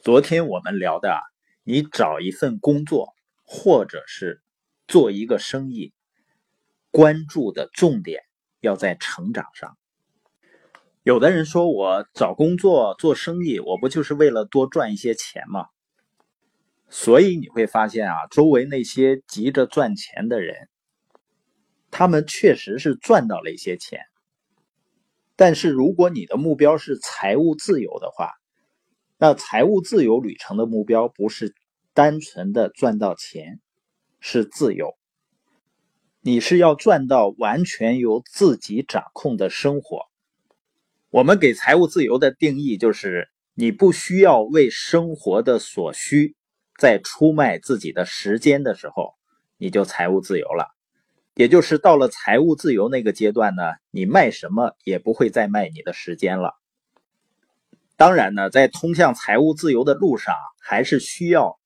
昨天我们聊的，你找一份工作，或者是做一个生意，关注的重点要在成长上。有的人说我找工作做生意，我不就是为了多赚一些钱吗？所以你会发现啊，周围那些急着赚钱的人，他们确实是赚到了一些钱。但是如果你的目标是财务自由的话，那财务自由旅程的目标不是单纯的赚到钱，是自由。你是要赚到完全由自己掌控的生活。我们给财务自由的定义就是：你不需要为生活的所需在出卖自己的时间的时候，你就财务自由了。也就是到了财务自由那个阶段呢，你卖什么也不会再卖你的时间了。当然呢，在通向财务自由的路上，还是需要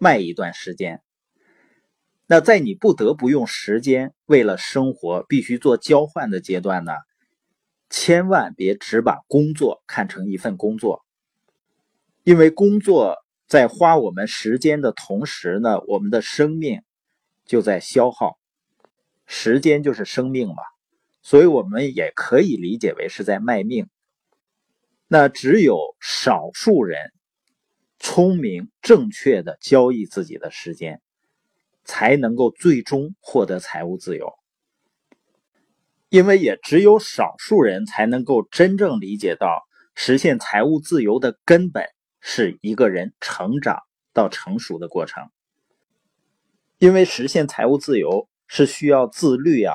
卖一段时间。那在你不得不用时间为了生活必须做交换的阶段呢，千万别只把工作看成一份工作，因为工作在花我们时间的同时呢，我们的生命就在消耗。时间就是生命嘛，所以我们也可以理解为是在卖命。那只有少数人聪明正确的交易自己的时间，才能够最终获得财务自由。因为也只有少数人才能够真正理解到，实现财务自由的根本是一个人成长到成熟的过程。因为实现财务自由是需要自律啊，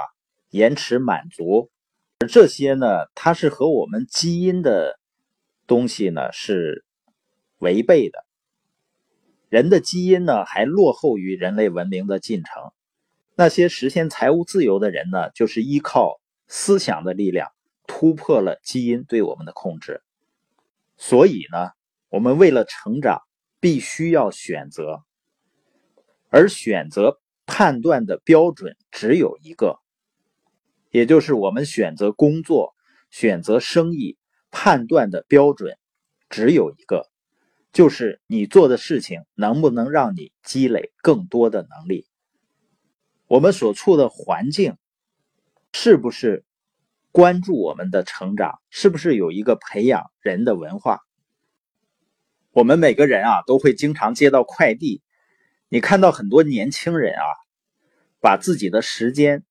延迟满足，而这些呢，它是和我们基因的。东西呢是违背的，人的基因呢还落后于人类文明的进程。那些实现财务自由的人呢，就是依靠思想的力量突破了基因对我们的控制。所以呢，我们为了成长，必须要选择，而选择判断的标准只有一个，也就是我们选择工作、选择生意。判断的标准只有一个，就是你做的事情能不能让你积累更多的能力。我们所处的环境是不是关注我们的成长？是不是有一个培养人的文化？我们每个人啊都会经常接到快递，你看到很多年轻人啊，把自己的时间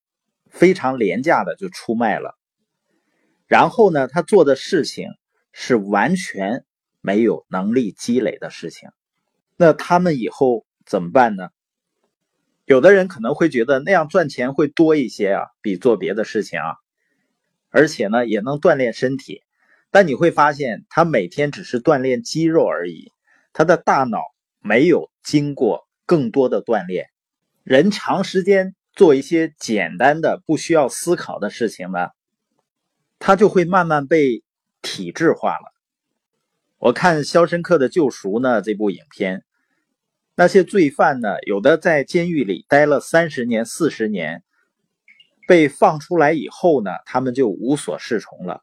非常廉价的就出卖了。然后呢，他做的事情是完全没有能力积累的事情，那他们以后怎么办呢？有的人可能会觉得那样赚钱会多一些啊，比做别的事情啊，而且呢也能锻炼身体。但你会发现，他每天只是锻炼肌肉而已，他的大脑没有经过更多的锻炼。人长时间做一些简单的、不需要思考的事情呢？他就会慢慢被体制化了。我看《肖申克的救赎》呢这部影片，那些罪犯呢，有的在监狱里待了三十年、四十年，被放出来以后呢，他们就无所适从了。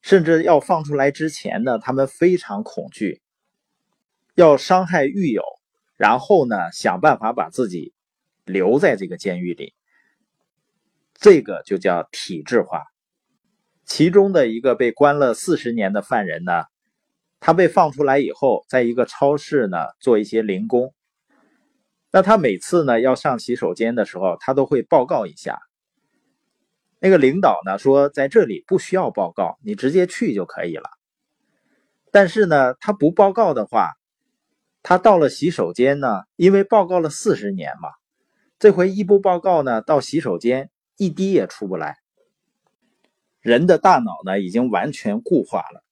甚至要放出来之前呢，他们非常恐惧，要伤害狱友，然后呢，想办法把自己留在这个监狱里。这个就叫体制化。其中的一个被关了四十年的犯人呢，他被放出来以后，在一个超市呢做一些零工。那他每次呢要上洗手间的时候，他都会报告一下。那个领导呢说，在这里不需要报告，你直接去就可以了。但是呢，他不报告的话，他到了洗手间呢，因为报告了四十年嘛，这回一不报告呢，到洗手间一滴也出不来。人的大脑呢，已经完全固化了。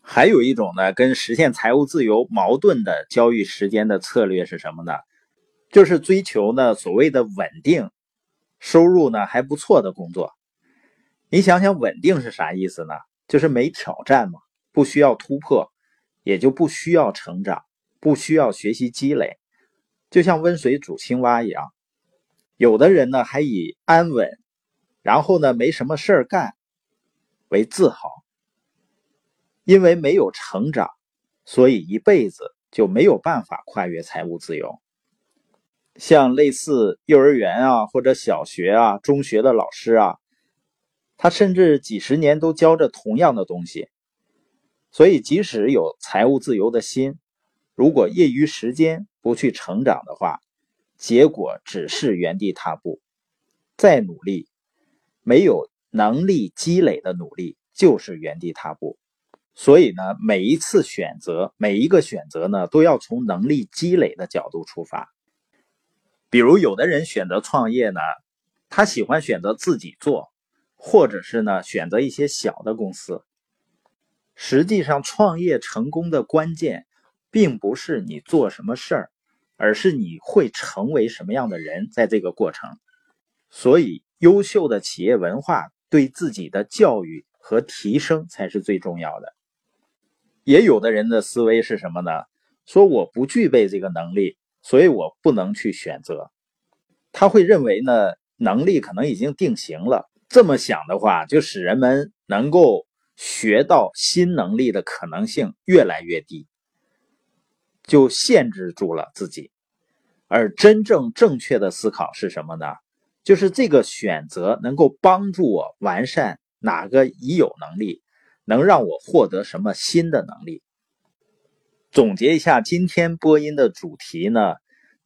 还有一种呢，跟实现财务自由矛盾的交易时间的策略是什么呢？就是追求呢所谓的稳定收入呢还不错的工作。你想想，稳定是啥意思呢？就是没挑战嘛，不需要突破，也就不需要成长，不需要学习积累，就像温水煮青蛙一样。有的人呢，还以安稳。然后呢，没什么事儿干，为自豪，因为没有成长，所以一辈子就没有办法跨越财务自由。像类似幼儿园啊，或者小学啊、中学的老师啊，他甚至几十年都教着同样的东西，所以即使有财务自由的心，如果业余时间不去成长的话，结果只是原地踏步。再努力，没有能力积累的努力就是原地踏步。所以呢，每一次选择，每一个选择呢，都要从能力积累的角度出发。比如，有的人选择创业呢，他喜欢选择自己做，或者是呢选择一些小的公司。实际上，创业成功的关键，并不是你做什么事儿，而是你会成为什么样的人，在这个过程。所以，优秀的企业文化对自己的教育和提升才是最重要的。也有的人的思维是什么呢？说我不具备这个能力。所以我不能去选择，他会认为呢，能力可能已经定型了。这么想的话，就使人们能够学到新能力的可能性越来越低，就限制住了自己。而真正正确的思考是什么呢？就是这个选择能够帮助我完善哪个已有能力，能让我获得什么新的能力。总结一下今天播音的主题呢，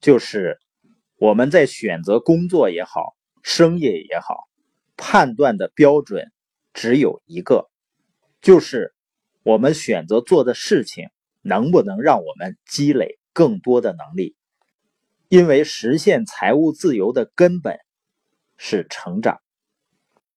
就是我们在选择工作也好，生意也好，判断的标准只有一个，就是我们选择做的事情能不能让我们积累更多的能力，因为实现财务自由的根本是成长。